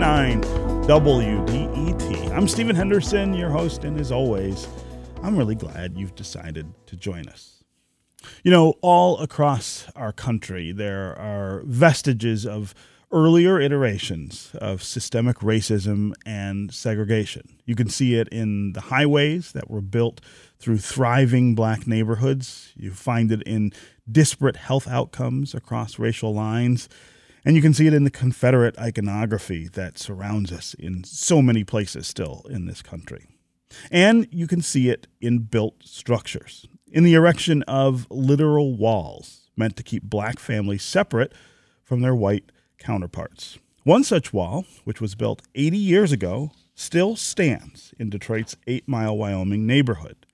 1019 WDET. I'm Stephen Henderson, your host, and as always, I'm really glad you've decided to join us. You know, all across our country, there are vestiges of earlier iterations of systemic racism and segregation. You can see it in the highways that were built through thriving black neighborhoods. You find it in disparate health outcomes across racial lines. And you can see it in the Confederate iconography that surrounds us in so many places still in this country. And you can see it in built structures, in the erection of literal walls meant to keep black families separate from their white counterparts. One such wall, which was built 80 years ago, still stands in Detroit's Eight Mile, Wyoming neighborhood.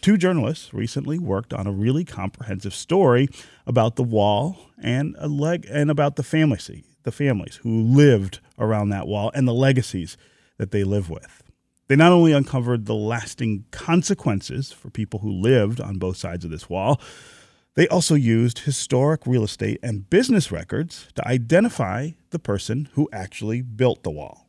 Two journalists recently worked on a really comprehensive story about the wall and a leg and about the families, the families who lived around that wall and the legacies that they live with. They not only uncovered the lasting consequences for people who lived on both sides of this wall, they also used historic real estate and business records to identify the person who actually built the wall.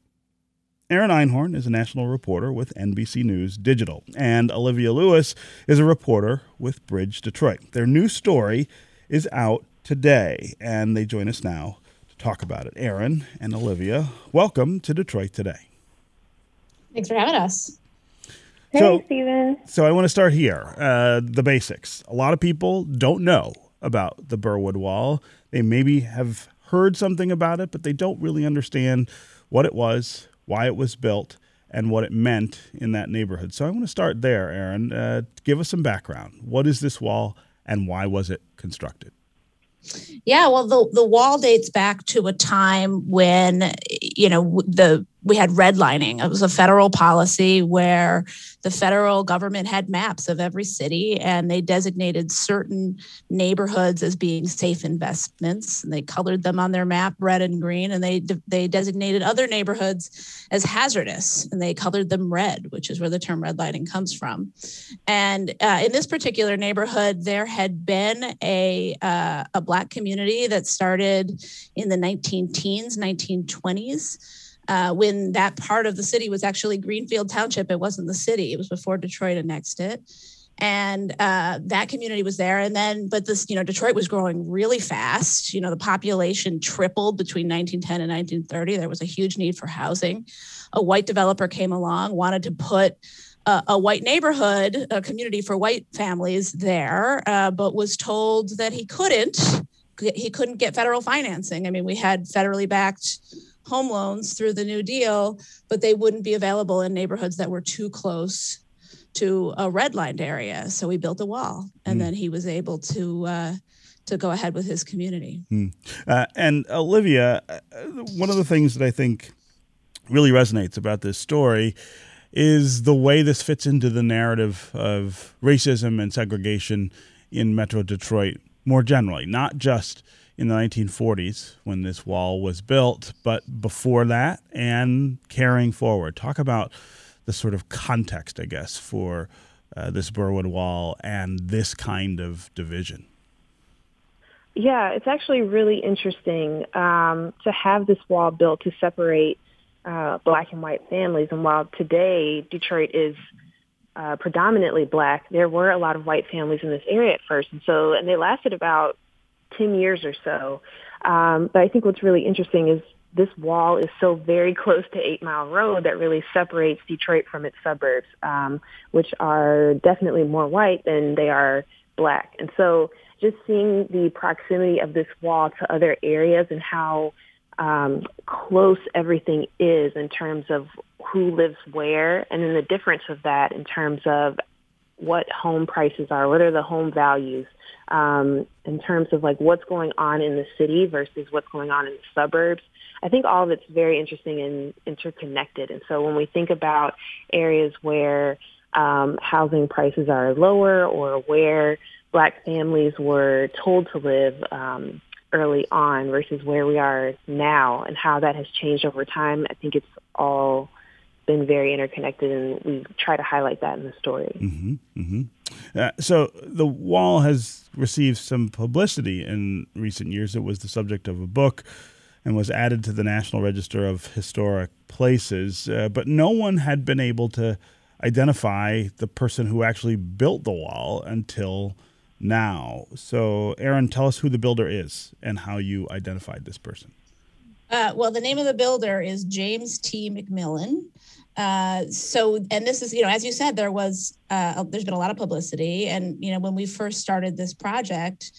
Erin Einhorn is a national reporter with NBC News Digital, and Olivia Lewis is a reporter with Bridge Detroit. Their new story is out today, and they join us now to talk about it. Erin and Olivia, welcome to Detroit Today. Thanks for having us. Hey, so, Stephen. So I want to start here. Uh, the basics. A lot of people don't know about the Birwood Wall. They maybe have heard something about it, but they don't really understand what it was, why it was built, and what it meant in that neighborhood. So I want to start there, Erin. Uh, give us some background. What is this wall, and why was it constructed? Yeah, well, the the wall dates back to a time when you know the we had redlining. It was a federal policy where the federal government had maps of every city and they designated certain neighborhoods as being safe investments and they colored them on their map red and green and they they designated other neighborhoods as hazardous and they colored them red which is where the term redlining comes from and uh, in this particular neighborhood there had been a uh, a black community that started in the 19 teens 1920s uh, when that part of the city was actually Greenfield Township. It wasn't the city, it was before Detroit annexed it. And uh, that community was there. And then, but this, you know, Detroit was growing really fast. You know, the population tripled between 1910 and 1930. There was a huge need for housing. A white developer came along, wanted to put a, a white neighborhood, a community for white families there, uh, but was told that he couldn't. He couldn't get federal financing. I mean, we had federally backed home loans through the New Deal, but they wouldn't be available in neighborhoods that were too close to a redlined area. So we built a wall, and mm. then he was able to. Uh, to go ahead with his community. Mm. Uh, and Olivia, uh, one of the things that I think really resonates about this story is the way this fits into the narrative of racism and segregation in Metro Detroit more generally, not just in the 1940s when this wall was built, but before that and carrying forward. Talk about the sort of context, I guess, for uh, this Birwood Wall and this kind of division. Yeah, it's actually really interesting um, to have this wall built to separate uh, black and white families. And while today Detroit is uh, predominantly black, there were a lot of white families in this area at first, and so and they lasted about 10 years or so. Um, but I think what's really interesting is this wall is so very close to Eight Mile Road that really separates Detroit from its suburbs, um, which are definitely more white than they are black. And so just seeing the proximity of this wall to other areas and how um, close everything is in terms of who lives where, and then the difference of that in terms of what home prices are, what are the home values, um, in terms of like what's going on in the city versus what's going on in the suburbs. I think all of it's very interesting and interconnected. And so when we think about areas where um, housing prices are lower or where black families were told to live um, early on versus where we are now and how that has changed over time, I think it's all been very interconnected, and we try to highlight that in the story. Mm-hmm, mm-hmm. Uh, so the wall has received some publicity in recent years. It was the subject of a book and was added to the National Register of Historic Places, uh, but no one had been able to identify the person who actually built the wall until now. So, Erin, tell us who the builder is and how you identified this person. Uh, well, the name of the builder is James T. McMillan. Uh, so, and this is, you know, as you said, there was, uh, there's been a lot of publicity. And, you know, when we first started this project,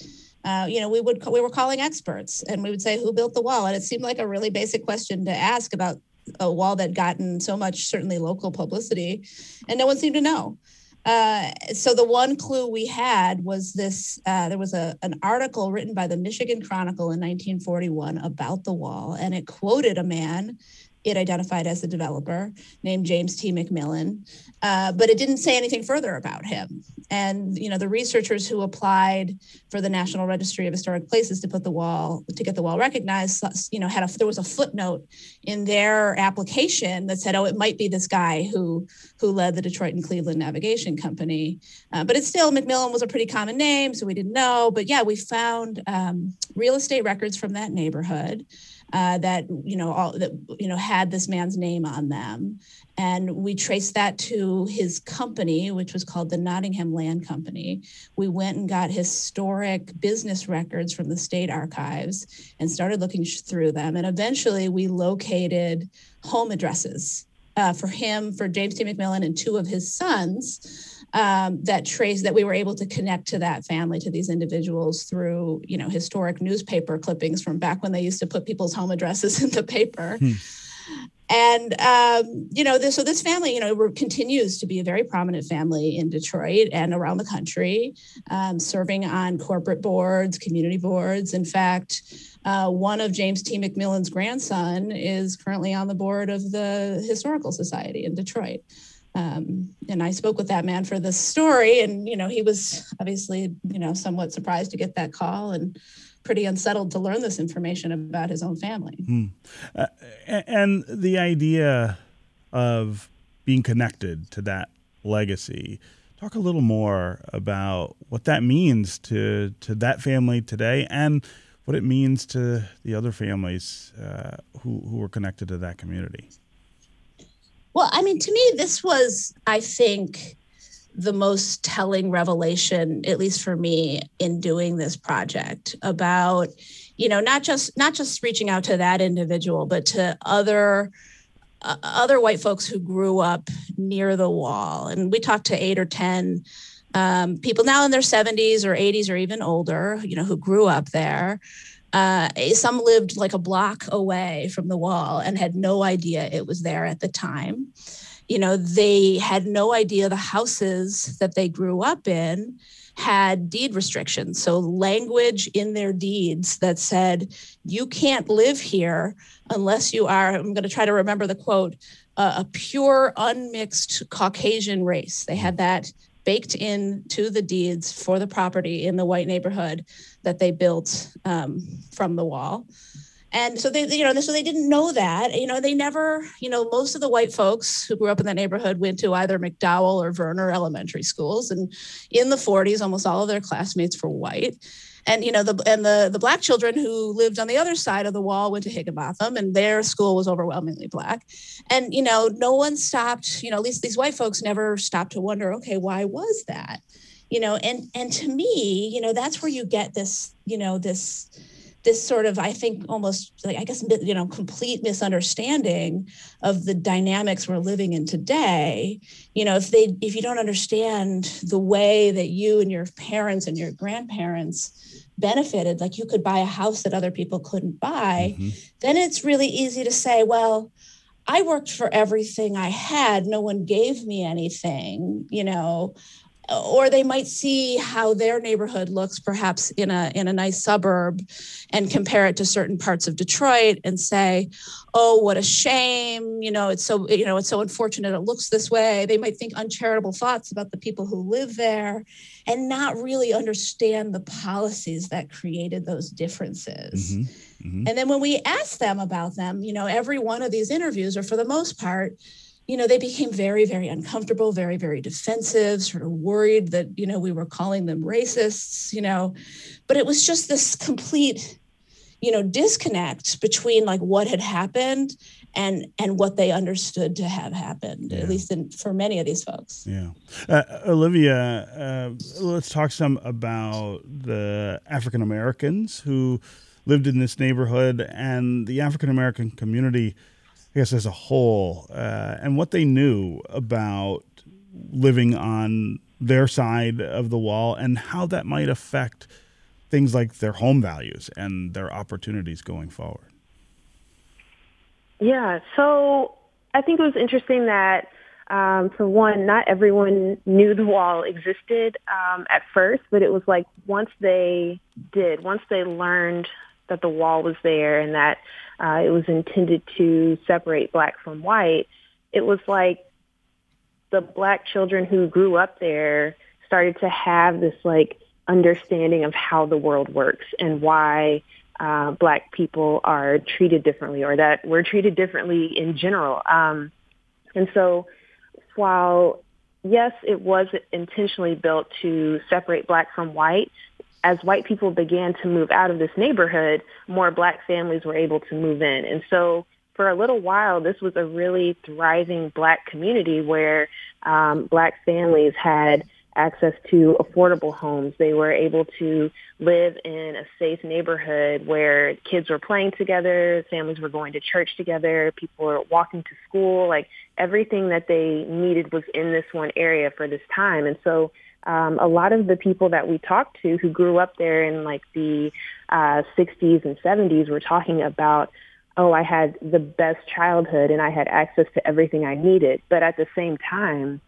uh, you know, we would, we were calling experts and we would say, who built the wall? And it seemed like a really basic question to ask about a wall that gotten so much, certainly local publicity, and no one seemed to know. Uh, so the one clue we had was this uh, there was a, an article written by the michigan chronicle in 1941 about the wall and it quoted a man it identified as the developer named James T. McMillan, uh, but it didn't say anything further about him. And you know, the researchers who applied for the National Registry of Historic Places to put the wall to get the wall recognized, you know, had a there was a footnote in their application that said, "Oh, it might be this guy who who led the Detroit and Cleveland Navigation Company." Uh, but it's still McMillan was a pretty common name, so we didn't know. But yeah, we found um, real estate records from that neighborhood uh, that you know all that you know had this man's name on them. And we traced that to his company which was called the nottingham land company. We went and got historic business records from the state archives and started looking through them. And eventually we located home addresses uh, for him for james t. Mcmillan and two of his sons um, that trace that we were able to connect to that family to these individuals through you know historic newspaper clippings from back when they used to put people's home addresses in the paper hmm. and um, you know this so this family you know continues to be a very prominent family in detroit and around the country um, serving on corporate boards community boards in fact uh, one of James T. McMillan's grandson is currently on the board of the Historical Society in Detroit. Um, and I spoke with that man for this story, and you know he was obviously you know somewhat surprised to get that call and pretty unsettled to learn this information about his own family. Hmm. Uh, and the idea of being connected to that legacy. Talk a little more about what that means to to that family today, and what it means to the other families uh, who who are connected to that community. Well, I mean, to me, this was, I think, the most telling revelation, at least for me, in doing this project about, you know, not just not just reaching out to that individual, but to other uh, other white folks who grew up near the wall. And we talked to eight or ten um, people now in their 70s or 80s or even older, you know, who grew up there uh, some lived like a block away from the wall and had no idea it was there at the time. You know, they had no idea the houses that they grew up in had deed restrictions. So, language in their deeds that said, you can't live here unless you are, I'm going to try to remember the quote, uh, a pure, unmixed Caucasian race. They had that baked in to the deeds for the property in the white neighborhood that they built um, from the wall. And so they, you know, so they didn't know that. You know, they never, you know, most of the white folks who grew up in that neighborhood went to either McDowell or Vernor elementary schools. And in the 40s, almost all of their classmates were white and you know the and the the black children who lived on the other side of the wall went to Higginbotham, and their school was overwhelmingly black. And you know, no one stopped. You know, at least these white folks never stopped to wonder, okay, why was that? You know, and and to me, you know, that's where you get this, you know, this this sort of i think almost like i guess you know complete misunderstanding of the dynamics we're living in today you know if they if you don't understand the way that you and your parents and your grandparents benefited like you could buy a house that other people couldn't buy mm-hmm. then it's really easy to say well I worked for everything I had. No one gave me anything, you know or they might see how their neighborhood looks perhaps in a in a nice suburb and compare it to certain parts of Detroit and say oh what a shame you know it's so you know it's so unfortunate it looks this way they might think uncharitable thoughts about the people who live there and not really understand the policies that created those differences mm-hmm. Mm-hmm. and then when we ask them about them you know every one of these interviews or for the most part you know, they became very, very uncomfortable, very, very defensive, sort of worried that, you know, we were calling them racists, you know. But it was just this complete, you know, disconnect between like what had happened and and what they understood to have happened, yeah. at least in, for many of these folks. Yeah. Uh, Olivia, uh, let's talk some about the African Americans who lived in this neighborhood and the African American community I guess as a whole, uh, and what they knew about living on their side of the wall and how that might affect things like their home values and their opportunities going forward. Yeah, so I think it was interesting that, um, for one, not everyone knew the wall existed um, at first, but it was like once they did, once they learned that the wall was there and that uh, it was intended to separate black from white, it was like the black children who grew up there started to have this like understanding of how the world works and why uh, black people are treated differently or that we're treated differently in general. Um, and so while yes, it was intentionally built to separate black from white, as white people began to move out of this neighborhood, more black families were able to move in. And so for a little while, this was a really thriving black community where um, black families had access to affordable homes. They were able to live in a safe neighborhood where kids were playing together, families were going to church together, people were walking to school. Like everything that they needed was in this one area for this time. And so um, a lot of the people that we talked to who grew up there in like the uh, 60s and 70s were talking about, oh, I had the best childhood and I had access to everything I needed. But at the same time,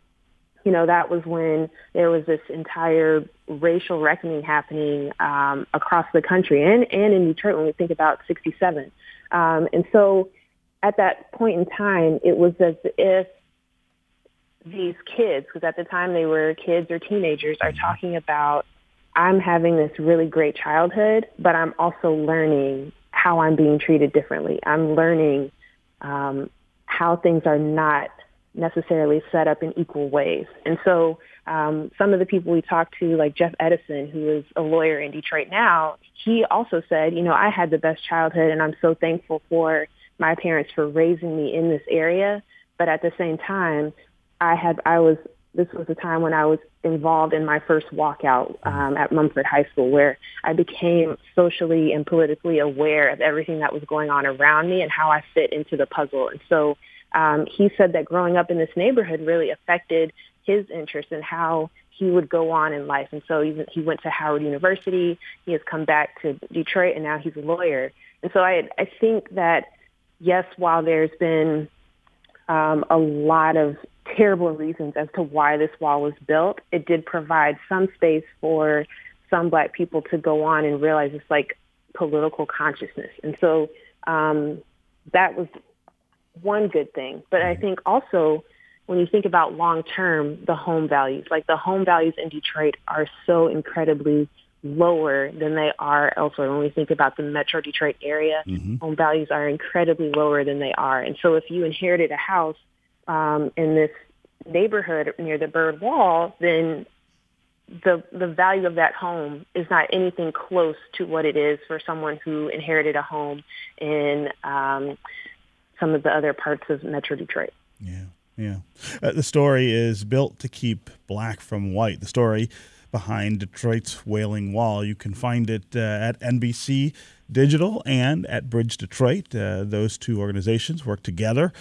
you know, that was when there was this entire racial reckoning happening um, across the country and, and in Detroit when we think about 67. Um, and so at that point in time, it was as if these kids, because at the time they were kids or teenagers, are talking about, I'm having this really great childhood, but I'm also learning how I'm being treated differently. I'm learning um, how things are not necessarily set up in equal ways. And so um, some of the people we talked to, like Jeff Edison, who is a lawyer in Detroit now, he also said, you know, I had the best childhood and I'm so thankful for my parents for raising me in this area. But at the same time, I had I was this was the time when I was involved in my first walkout um, at Mumford High School, where I became socially and politically aware of everything that was going on around me and how I fit into the puzzle. And so um, he said that growing up in this neighborhood really affected his interest in how he would go on in life. And so he, he went to Howard University. He has come back to Detroit, and now he's a lawyer. And so I, I think that yes, while there's been um, a lot of terrible reasons as to why this wall was built. It did provide some space for some black people to go on and realize it's like political consciousness. And so um, that was one good thing. But I think also when you think about long term, the home values, like the home values in Detroit are so incredibly lower than they are elsewhere. When we think about the Metro Detroit area, mm-hmm. home values are incredibly lower than they are. And so if you inherited a house um, in this neighborhood near the Byrd Wall, then the the value of that home is not anything close to what it is for someone who inherited a home in um, some of the other parts of Metro Detroit. Yeah, yeah. Uh, the story is built to keep black from white. The story behind Detroit's Wailing Wall. You can find it uh, at NBC Digital and at Bridge Detroit. Uh, those two organizations work together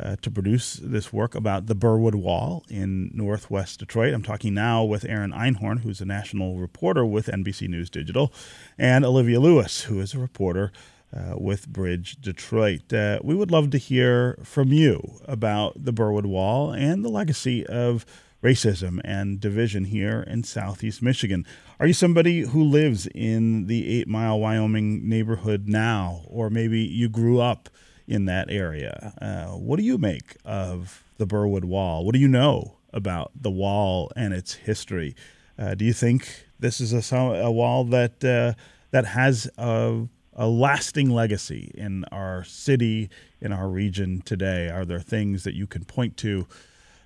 uh, to produce this work about the Birwood Wall in northwest Detroit. I'm talking now with Erin Einhorn, who's a national reporter with NBC News Digital, and Olivia Lewis, who is a reporter uh, with Bridge Detroit. Uh, we would love to hear from you about the Birwood Wall and the legacy of racism and division here in southeast Michigan. Are you somebody who lives in the Eight Mile, Wyoming neighborhood now, or maybe you grew up in that area? Uh, what do you make of the Birwood Wall? What do you know about the wall and its history? Uh, do you think this is a, a wall that uh, that has a, a lasting legacy in our city, in our region today? Are there things that you can point to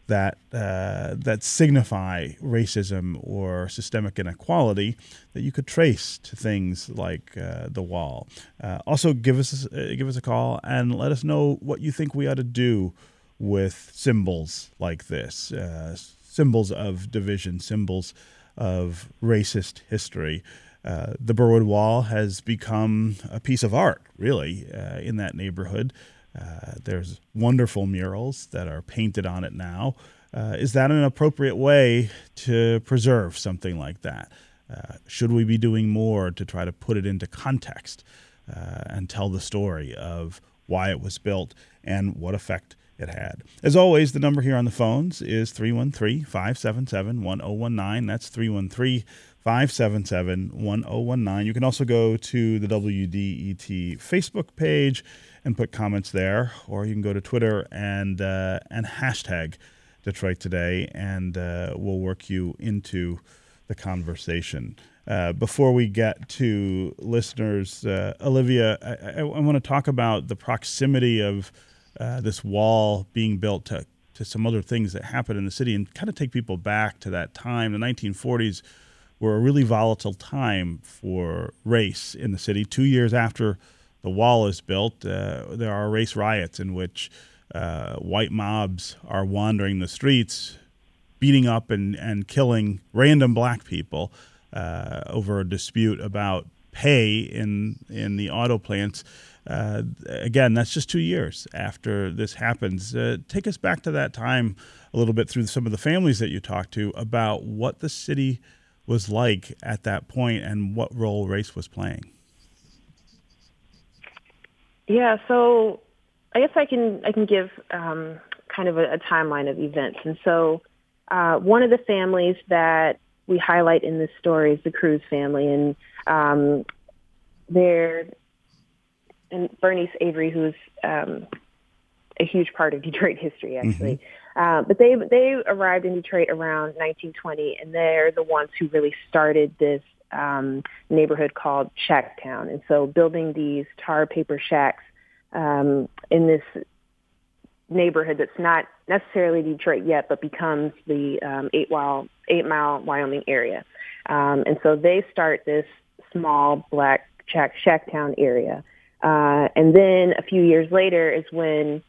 that uh, that signify racism or systemic inequality that you could trace to things like uh, the wall? Uh, also, give us uh, give us a call and let us know what you think we ought to do with symbols like this, uh, symbols of division, symbols of racist history. Uh, the Birwood Wall has become a piece of art, really, in that neighborhood. Uh, there's wonderful murals that are painted on it now. Uh, is that an appropriate way to preserve something like that? Uh, should we be doing more to try to put it into context uh, and tell the story of why it was built and what effect it had? As always, the number here on the phones is 313 577 1019. That's 313 577 1019. You can also go to the WDET Facebook page and put comments there, or you can go to Twitter and uh, and hashtag Detroit Today, and uh, we'll work you into the conversation. Uh, before we get to listeners, uh, Olivia, I, I, I want to talk about the proximity of uh, this wall being built to to some other things that happened in the city, and kind of take people back to that time. The 1940s were a really volatile time for race in the city. Two years after the wall is built, uh, there are race riots in which uh, white mobs are wandering the streets, beating up and, and killing random black people uh, over a dispute about pay in in the auto plants. Uh, again, that's just two years after this happens. Uh, take us back to that time a little bit through some of the families that you talked to about what the city was like at that point and what role race was playing. Yeah, so I guess I can I can give um, kind of a, a, timeline of events. And so uh, one of the families that we highlight in this story is the Cruz family, and um, they're and Bernice Avery, who's um, a huge part of Detroit history, actually. Mm-hmm. Uh, but they they arrived in Detroit around 1920, and they're the ones who really started this um, neighborhood called Shacktown. And so building these tar paper shacks um, in this neighborhood that's not necessarily Detroit yet, but becomes the um, eight mile eight mile Wyoming area. Um, and so they start this small black shack town area. Uh, and then a few years later is when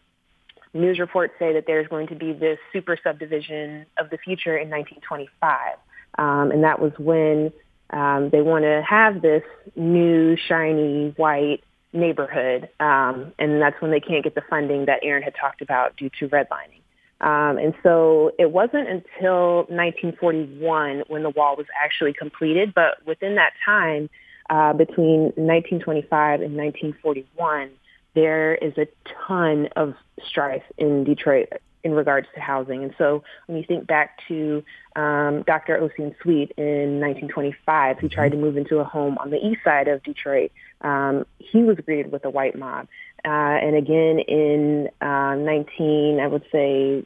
news reports say that there's going to be this super subdivision of the future in 1925. Um, and that was when um, they want to have this new, shiny, white neighborhood. Um, and that's when they can't get the funding that Erin had talked about due to redlining. Um, and so it wasn't until 1941 when the wall was actually completed, but within that time, uh, between 1925 and 1941, there is a ton of strife in Detroit in regards to housing. And so when you think back to um, Dr. Ossian Sweet in 1925, who tried to move into a home on the east side of Detroit, um, he was greeted with a white mob. Uh, and again in uh, 19, I would say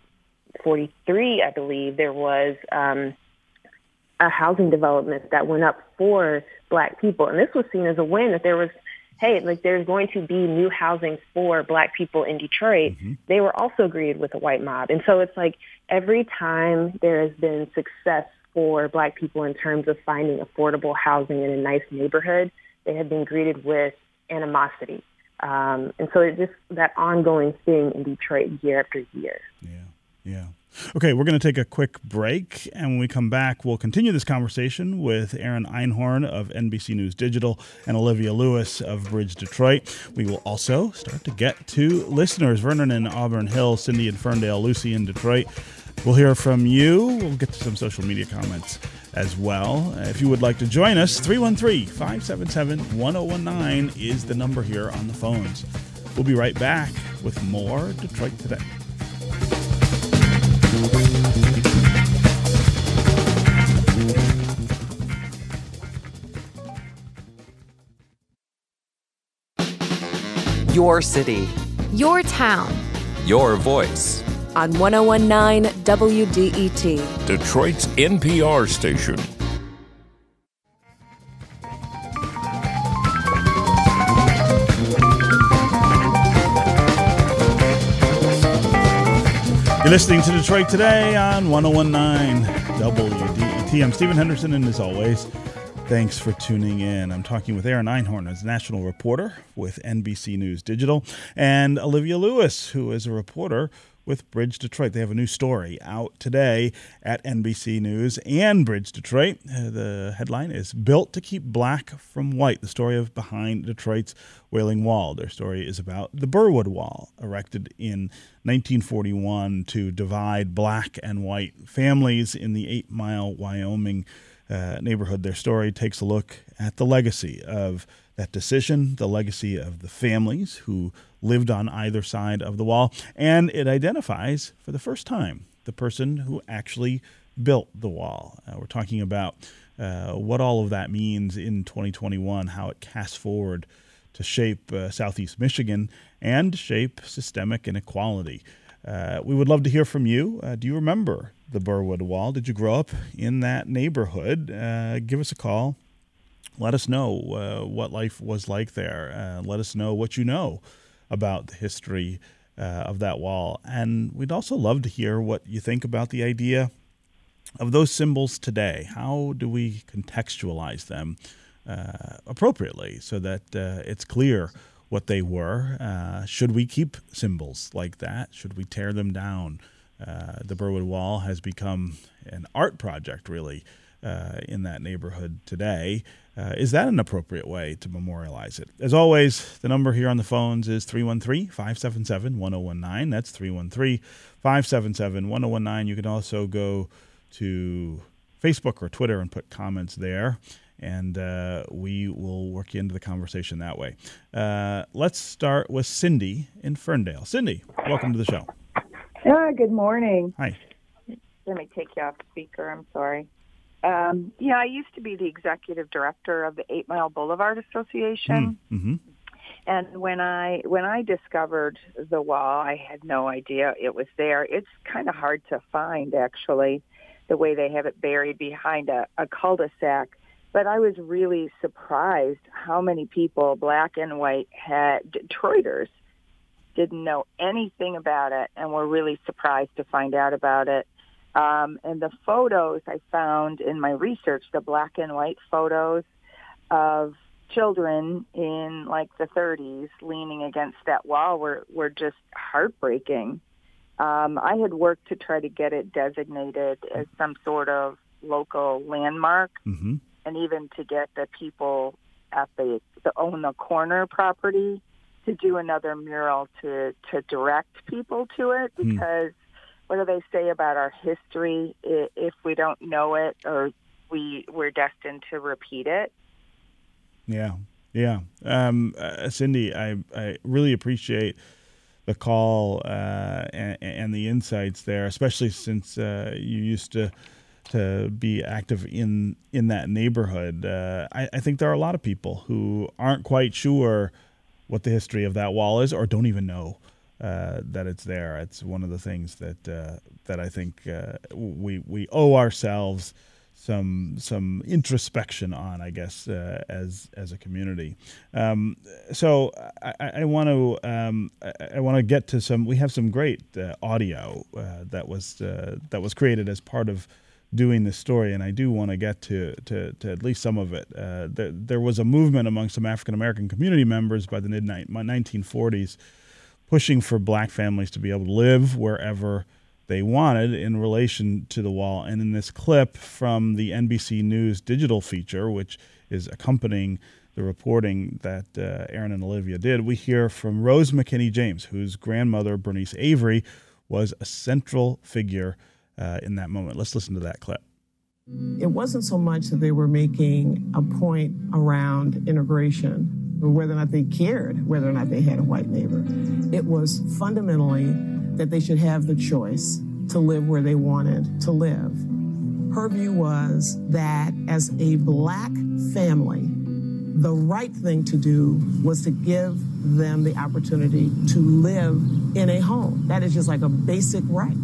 43, I believe, there was um, a housing development that went up for black people. And this was seen as a win that there was hey, like there's going to be new housing for black people in Detroit, mm-hmm. they were also greeted with a white mob. And so it's like every time there has been success for black people in terms of finding affordable housing in a nice neighborhood, they have been greeted with animosity. Um, and so it's just that ongoing thing in Detroit year after year. Yeah, yeah. Okay, we're going to take a quick break, and when we come back, we'll continue this conversation with Erin Einhorn of NBC News Digital and Olivia Lewis of Bridge Detroit. We will also start to get to listeners Vernon in Auburn Hill, Cindy in Ferndale, Lucy in Detroit. We'll hear from you. We'll get to some social media comments as well. If you would like to join us, 313 577 1019 is the number here on the phones. We'll be right back with more Detroit Today. Your city. Your town. Your voice. On 1019 WDET, Detroit's NPR station. You're listening to Detroit Today on 1019 WDET. I'm Stephen Henderson, and as always, thanks for tuning in. I'm talking with Erin Einhorn, as national reporter with NBC News Digital, and Olivia Lewis, who is a reporter with Bridge Detroit. They have a new story out today at NBC News and Bridge Detroit. Uh, the headline is Built to Keep Black from White, the story of behind Detroit's Wailing Wall. Their story is about the Birwood Wall, erected in 1941 to divide black and white families in the Eight Mile, Wyoming uh, neighborhood. Their story takes a look at the legacy of that decision, the legacy of the families who lived on either side of the wall, and it identifies for the first time the person who actually built the wall. Uh, we're talking about uh, what all of that means in 2021, how it casts forward to shape uh, Southeast Michigan and shape systemic inequality. Uh, we would love to hear from you. Uh, do you remember the Birwood Wall? Did you grow up in that neighborhood? Uh, give us a call. Let us know what life was like there. let us know what you know about the history uh, of that wall. And we'd also love to hear what you think about the idea of those symbols today. How do we contextualize them uh, appropriately so that uh, it's clear what they were? Uh, should we keep symbols like that? Should we tear them down? Uh, the Birwood Wall has become an art project, really, uh, in that neighborhood today. Uh, is that an appropriate way to memorialize it? As always, the number here on the phones is 313 577 1019. That's 313 577 1019. You can also go to Facebook or Twitter and put comments there, and uh, we will work into the conversation that way. Uh, let's start with Cindy in Ferndale. Cindy, welcome to the show. Ah, good morning. Hi. Let me take you off speaker. I'm sorry. Um, yeah, I used to be the executive director of the Eight Mile Boulevard Association. Mm, mm-hmm. And when I when I discovered the wall, I had no idea it was there. It's kind of hard to find, actually, the way they have it buried behind a, a cul-de-sac. But I was really surprised how many people, black and white, had Detroiters, didn't know anything about it, and were really surprised to find out about it. Um, and the photos I found in my research, the black and white photos of children in like the 30s leaning against that wall were, were just heartbreaking. Um, I had worked to try to get it designated as some sort of local landmark mm-hmm. and even to get the people at the, the own the corner property to do another mural to, to direct people to it Hmm. because – what do they say about our history? If we don't know it or we we're destined to repeat it. Yeah. Yeah. Um, uh, cindy I, I really appreciate the call uh, and, and, the insights there especially since uh, you used to to be active in in that neighborhood. Uh, I, I think there are a lot of people who aren't quite sure what the history of that wall is or don't even know uh, that it's there. It's one of the things that uh, that I think uh, we we owe ourselves some some introspection on, I guess, uh, as as a community. Um, so I, want to um, I, want to get to some. We have some great uh, audio uh, that was that was created as part of doing this story, and I do want to get to, to, to at least some of it. there, there was a movement among some African American community members by the mid 1940s pushing for black families to be able to live wherever they wanted in relation to the wall. And in this clip from the NBC News digital feature, which is accompanying the reporting that uh, Erin and Olivia did, we hear from Rose McKinney James, whose grandmother, Bernice Avery, was a central figure uh, in that moment. Let's listen to that clip. It wasn't so much that they were making a point around integration or whether or not they cared whether or not they had a white neighbor. It was fundamentally that they should have the choice to live where they wanted to live. Her view was that as a black family, the right thing to do was to give them the opportunity to live in a home. That is just like a basic right.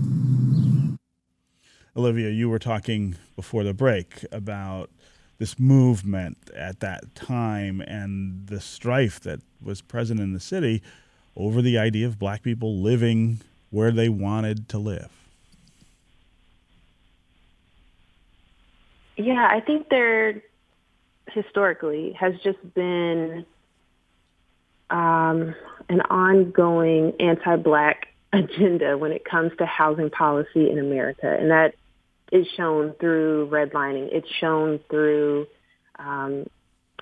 Olivia, you were talking before the break about this movement at that time and the strife that was present in the city over the idea of black people living where they wanted to live? Yeah, I think there historically has just been um, an ongoing anti-black agenda when it comes to housing policy in America, and that is shown through redlining. It's shown through um,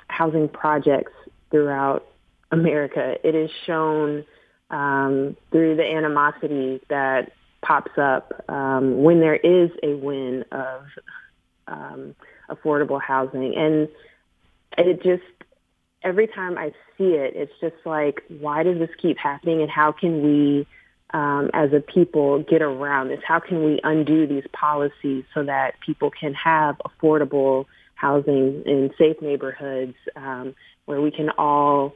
housing projects throughout America. It is shown um, through the animosity that pops up um, when there is a win of um, affordable housing. And it just, every time I see it, it's just like, why does this keep happening and how can we, um, as a people, get around this? How can we undo these policies so that people can have affordable housing in safe neighborhoods um, where we can all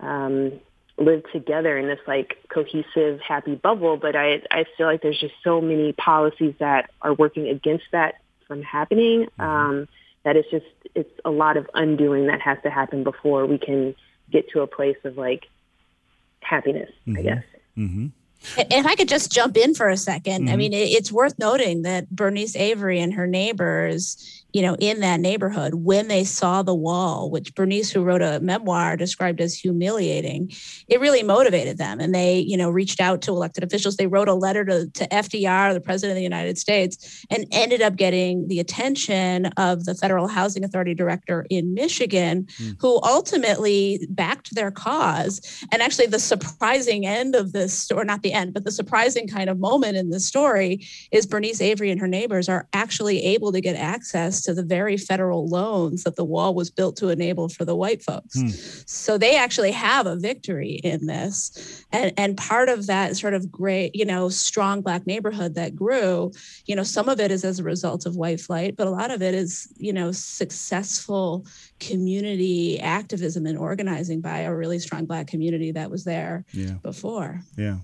um, live together in this like cohesive, happy bubble. But I, I feel like there's just so many policies that are working against that from happening. Mm-hmm. Um, that it's just it's a lot of undoing that has to happen before we can get to a place of like happiness. Mm-hmm. I guess. Mm-hmm. If I could just jump in for a 2nd mm-hmm. I mean, it's worth noting that Bernice Avery and her neighbors you know, in that neighborhood when they saw the wall, which Bernice, who wrote a memoir, described as humiliating, it really motivated them. And they, you know, reached out to elected officials. They wrote a letter to, to FDR, the president of the United States, and ended up getting the attention of the Federal Housing Authority director in Michigan, mm. who ultimately backed their cause. And actually, the surprising end of this, or not the end, but the surprising kind of moment in this story is Bernice Avery and her neighbors are actually able to get access to the very federal loans that the wall was built to enable for the white folks. Hmm. So they actually have a victory in this. And, and part of that sort of great, you know, strong black neighborhood that grew, you know, some of it is as a result of white flight, but a lot of it is, you know, successful community activism and organizing by a really strong black community that was there yeah. before. Yeah.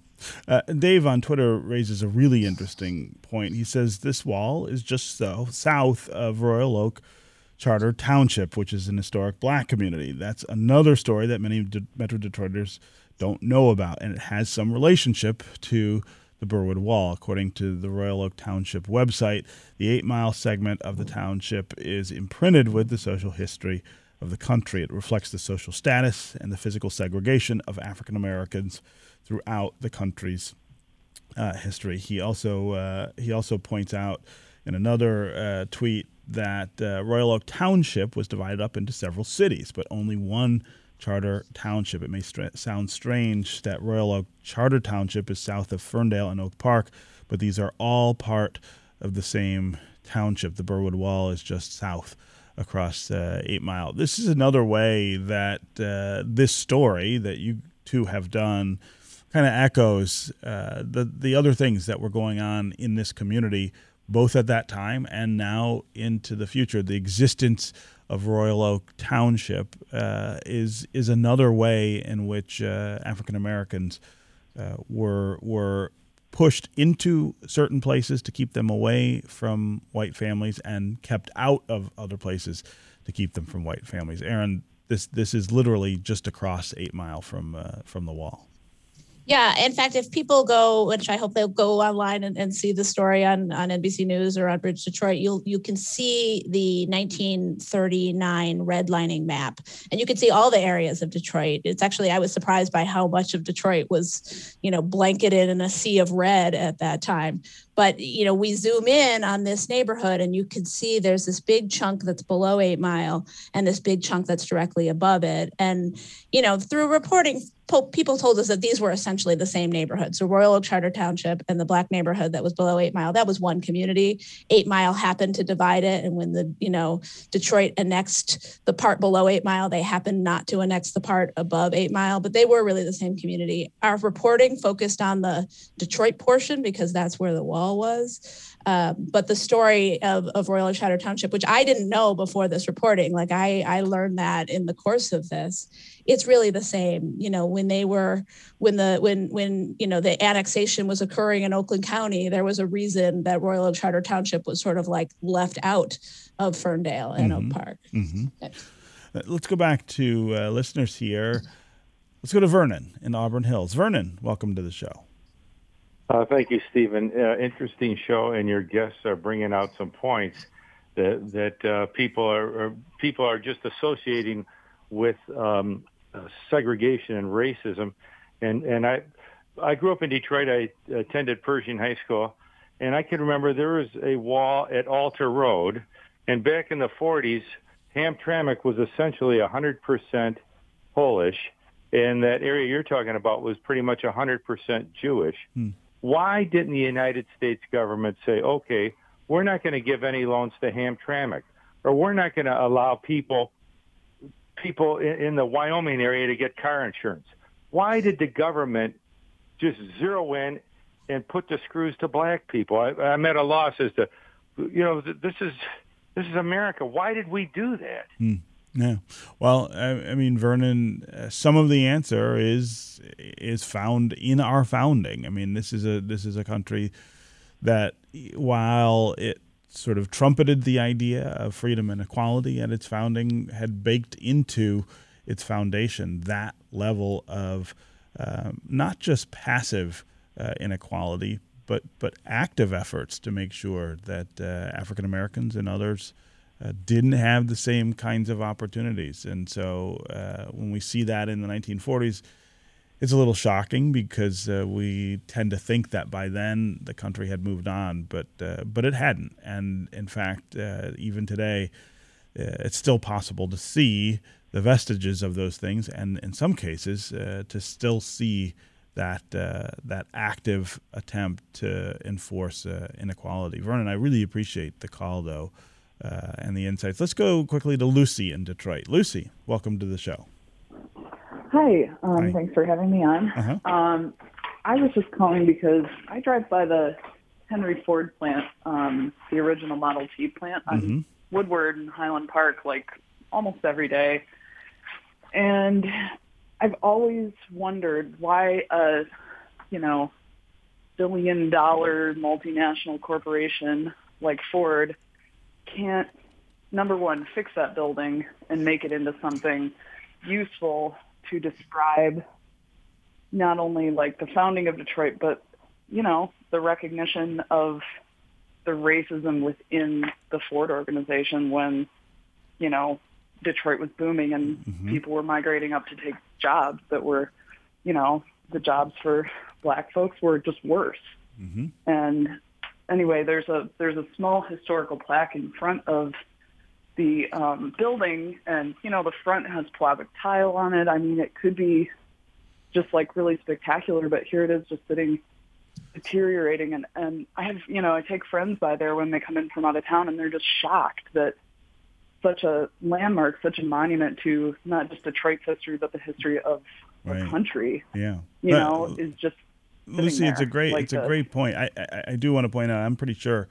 Uh, Dave on Twitter raises a really interesting point. He says this wall is just so south of Royal Oak Charter Township, which is an historic black community. That's another story that many De- Metro Detroiters don't know about, and it has some relationship to the Birwood Wall. According to the Royal Oak Township website, the eight mile segment of the township is imprinted with the social history of the country. It reflects the social status and the physical segregation of African Americans throughout the country's uh, history. He also uh, he also points out in another uh, tweet that uh, Royal Oak Township was divided up into several cities, but only one charter township. It may sound strange that Royal Oak Charter Township is south of Ferndale and Oak Park, but these are all part of the same township. The Birwood Wall is just south across uh, Eight Mile. This is another way that uh, this story that you two have done kind of echoes uh, the the other things that were going on in this community, both at that time and now into the future. The existence of Royal Oak Township uh, is is another way in which uh, African Americans uh, were were pushed into certain places to keep them away from white families and kept out of other places to keep them from white families. Erin, this this is literally just across Eight Mile from uh, from the wall. Yeah, in fact, if people go, which I hope they'll go online and, and see the story on, on NBC News or on Bridge Detroit, you'll you can see the 1939 redlining map, and you can see all the areas of Detroit. It's actually I was surprised by how much of Detroit was, you know, blanketed in a sea of red at that time. But you know, we zoom in on this neighborhood, and you can see there's this big chunk that's below Eight Mile, and this big chunk that's directly above it. And you know, through reporting, people told us that these were essentially the same neighborhood. So Royal Oak Charter Township and the black neighborhood that was below Eight Mile, that was one community. Eight Mile happened to divide it, and when the you know Detroit annexed the part below Eight Mile, they happened not to annex the part above Eight Mile, but they were really the same community. Our reporting focused on the Detroit portion because that's where the wall was. Um, but the story of, of Royal Charter Township, which I didn't know before this reporting, like I, I learned that in the course of this, it's really the same. You know, when they were, when the, when, when, you know, the annexation was occurring in Oakland County, there was a reason that Royal Charter Township was sort of like left out of Ferndale and mm-hmm. Oak Park. Mm-hmm. Uh, let's go back to uh, listeners here. Let's go to Vernon in Auburn Hills. Vernon, welcome to the show. Uh, thank you, Stephen. Uh, interesting show, and your guests are bringing out some points that that uh, people are, are, people are just associating with um, uh, segregation and racism. And and I I grew up in Detroit. I attended Pershing High School, and I can remember there was a wall at Alter Road, and back in the 40s, Hamtramck was essentially 100% Polish, and that area you're talking about was pretty much 100% Jewish. Hmm. Why didn't the United States government say, okay, we're not going to give any loans to Hamtramck, or we're not going to allow people people in, the Wyoming area to get car insurance? Why did the government just zero in and put the screws to black people? I, I'm at a loss as to, you know, this is this is America. Why did we do that? Hmm. Yeah. Well, I, I mean, Vernon, uh, some of the answer is is found in our founding. I mean, this is a this is a country that while it sort of trumpeted the idea of freedom and equality at its founding, had baked into its foundation that level of uh, not just passive uh, inequality, but but active efforts to make sure that uh, African Americans and others uh, didn't have the same kinds of opportunities. And so uh, when we see that in the 1940s, it's a little shocking because uh, we tend to think that by then the country had moved on, but uh, but it hadn't. And in fact, uh, even today, uh, it's still possible to see the vestiges of those things, and in some cases, to still see that that active attempt to enforce inequality. Vernon, I really appreciate the call, though uh, and the insights. Let's go quickly to Lucy in Detroit. Lucy, welcome to the show. Hi, um, Hi. thanks for having me on. Uh-huh. Um, I was just calling because I drive by the Henry Ford plant, um, the original Model T plant on mm-hmm. Woodward and Highland Park, like almost every day. And I've always wondered why a, you know, billion dollar multinational corporation like Ford can't number one fix that building and make it into something useful to describe not only like the founding of Detroit, but you know the recognition of the racism within the Ford organization when you know Detroit was booming and mm-hmm. people were migrating up to take jobs that were, you know, the jobs for black folks were just worse. Mm-hmm. And anyway, there's a there's a small historical plaque in front of the um, building, and you know the front has Pewabic tile on it. I mean, it could be just like really spectacular, but here it is just sitting deteriorating. And and I have you know I take friends by there when they come in from out of town, and they're just shocked that such a landmark, such a monument to not just Detroit's history, but the history of right. the country. Yeah, you but, know, is just Lucy, it's a great like it's a great point. I, I, I do want to point out. I'm pretty sure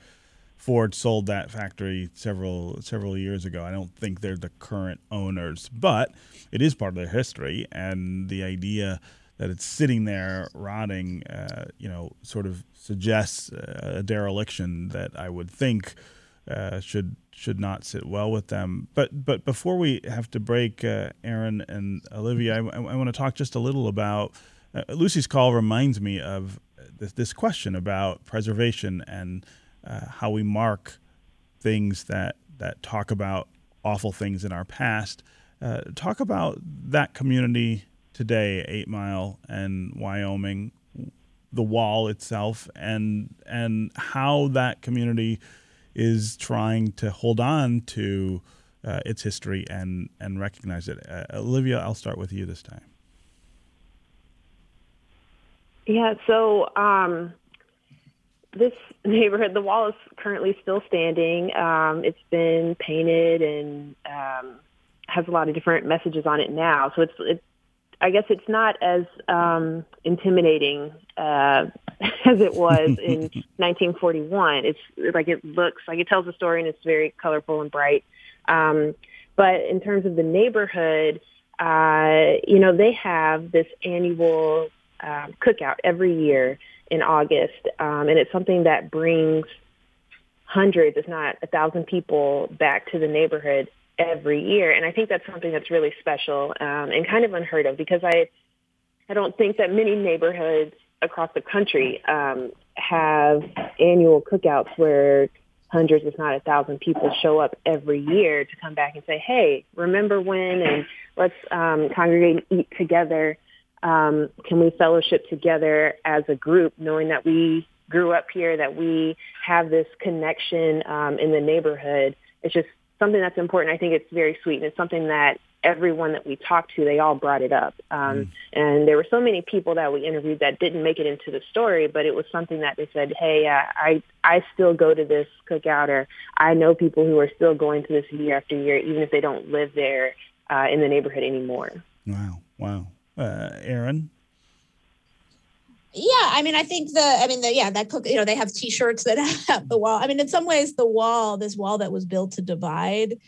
Ford sold that factory several several years ago. I don't think they're the current owners, but it is part of their history, and the idea that it's sitting there rotting, uh, you know, sort of suggests a dereliction that I would think uh, should should not sit well with them. But but before we have to break, uh, Erin and Olivia, I, I want to talk just a little about uh, Lucy's call reminds me of this, this question about preservation and uh, how we mark things that that talk about awful things in our past. Uh, talk about that community today, Eight Mile and Wyoming, the wall itself, and and how that community is trying to hold on to uh, its history and and recognize it. Uh, Olivia, I'll start with you this time. Yeah, so um, this neighborhood, the wall is currently still standing. Um, it's been painted and um, has a lot of different messages on it now. So it's, it's I guess it's not as um, intimidating uh, as it was in 1941. It's like it looks like it tells a story and it's very colorful and bright. Um, but in terms of the neighborhood, uh, you know, they have this annual um, cookout every year in August, um, and it's something that brings hundreds, if not a thousand people back to the neighborhood every year. And I think that's something that's really special um, and kind of unheard of because I, I don't think that many neighborhoods across the country um, have annual cookouts where hundreds, if not a thousand people show up every year to come back and say, hey, remember when? And let's um, congregate and eat together. Um, can we fellowship together as a group, knowing that we grew up here, that we have this connection um, in the neighborhood? It's just something that's important. I think it's very sweet, and it's something that everyone that we talked to, they all brought it up. Um, mm. And there were so many people that we interviewed that didn't make it into the story, but it was something that they said, hey, uh, I, I still go to this cookout or I know people who are still going to this year after year, even if they don't live there uh, in the neighborhood anymore. Wow. Wow. Uh, Erin? Yeah, I mean, I think the, I mean, the, yeah, that cook, you know, they have T-shirts that have the wall. I mean, in some ways, the wall, this wall that was built to divide,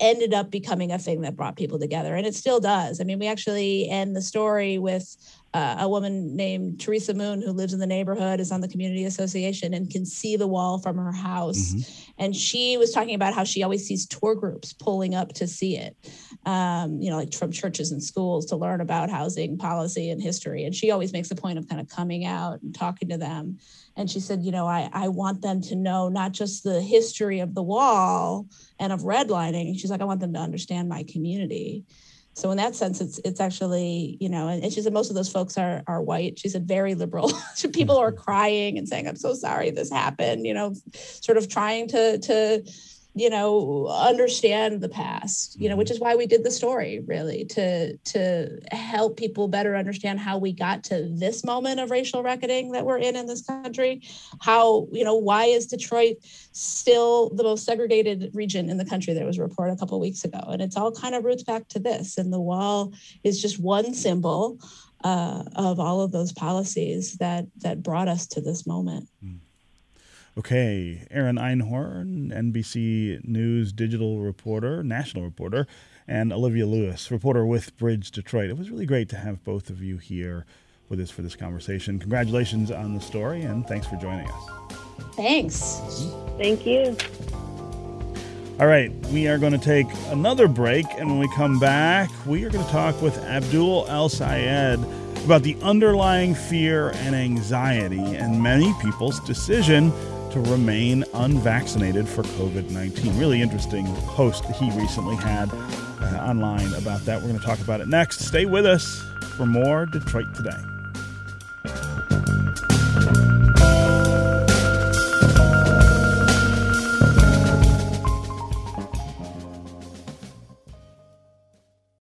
ended up becoming a thing that brought people together, and it still does. I mean, we actually end the story with uh, a woman named Teresa Moon who lives in the neighborhood, is on the community association, and can see the wall from her house. Mm-hmm. And she was talking about how she always sees tour groups pulling up to see it, um, you know, like from churches and schools to learn about housing policy and history. And she always makes a point of kind of coming out and talking to them. And she said, you know, I, I want them to know not just the history of the wall and of redlining. She's like, I want them to understand my community. So in that sense, it's it's actually you know, and she said most of those folks are are white. She said very liberal. People are crying and saying, "I'm so sorry this happened." You know, sort of trying to to you know understand the past you know which mm-hmm. is why we did the story really to to help people better understand how we got to this moment of racial reckoning that we're in in this country how you know why is detroit still the most segregated region in the country there was a report a couple weeks ago and it's all kind of roots back to this and the wall is just one symbol uh, of all of those policies that that brought us to this moment mm. Okay, Erin Einhorn, NBC News digital reporter, national reporter, and Olivia Lewis, reporter with Bridge Detroit. It was really great to have both of you here with us for this conversation. Congratulations on the story, and thanks for joining us. Thanks. Thank you. All right, we are going to take another break, and when we come back, we are going to talk with Abdul El Sayed about the underlying fear and anxiety and many people's decision to remain unvaccinated for COVID 19. Really interesting post he recently had uh, online about that. We're going to talk about it next. Stay with us for more Detroit Today.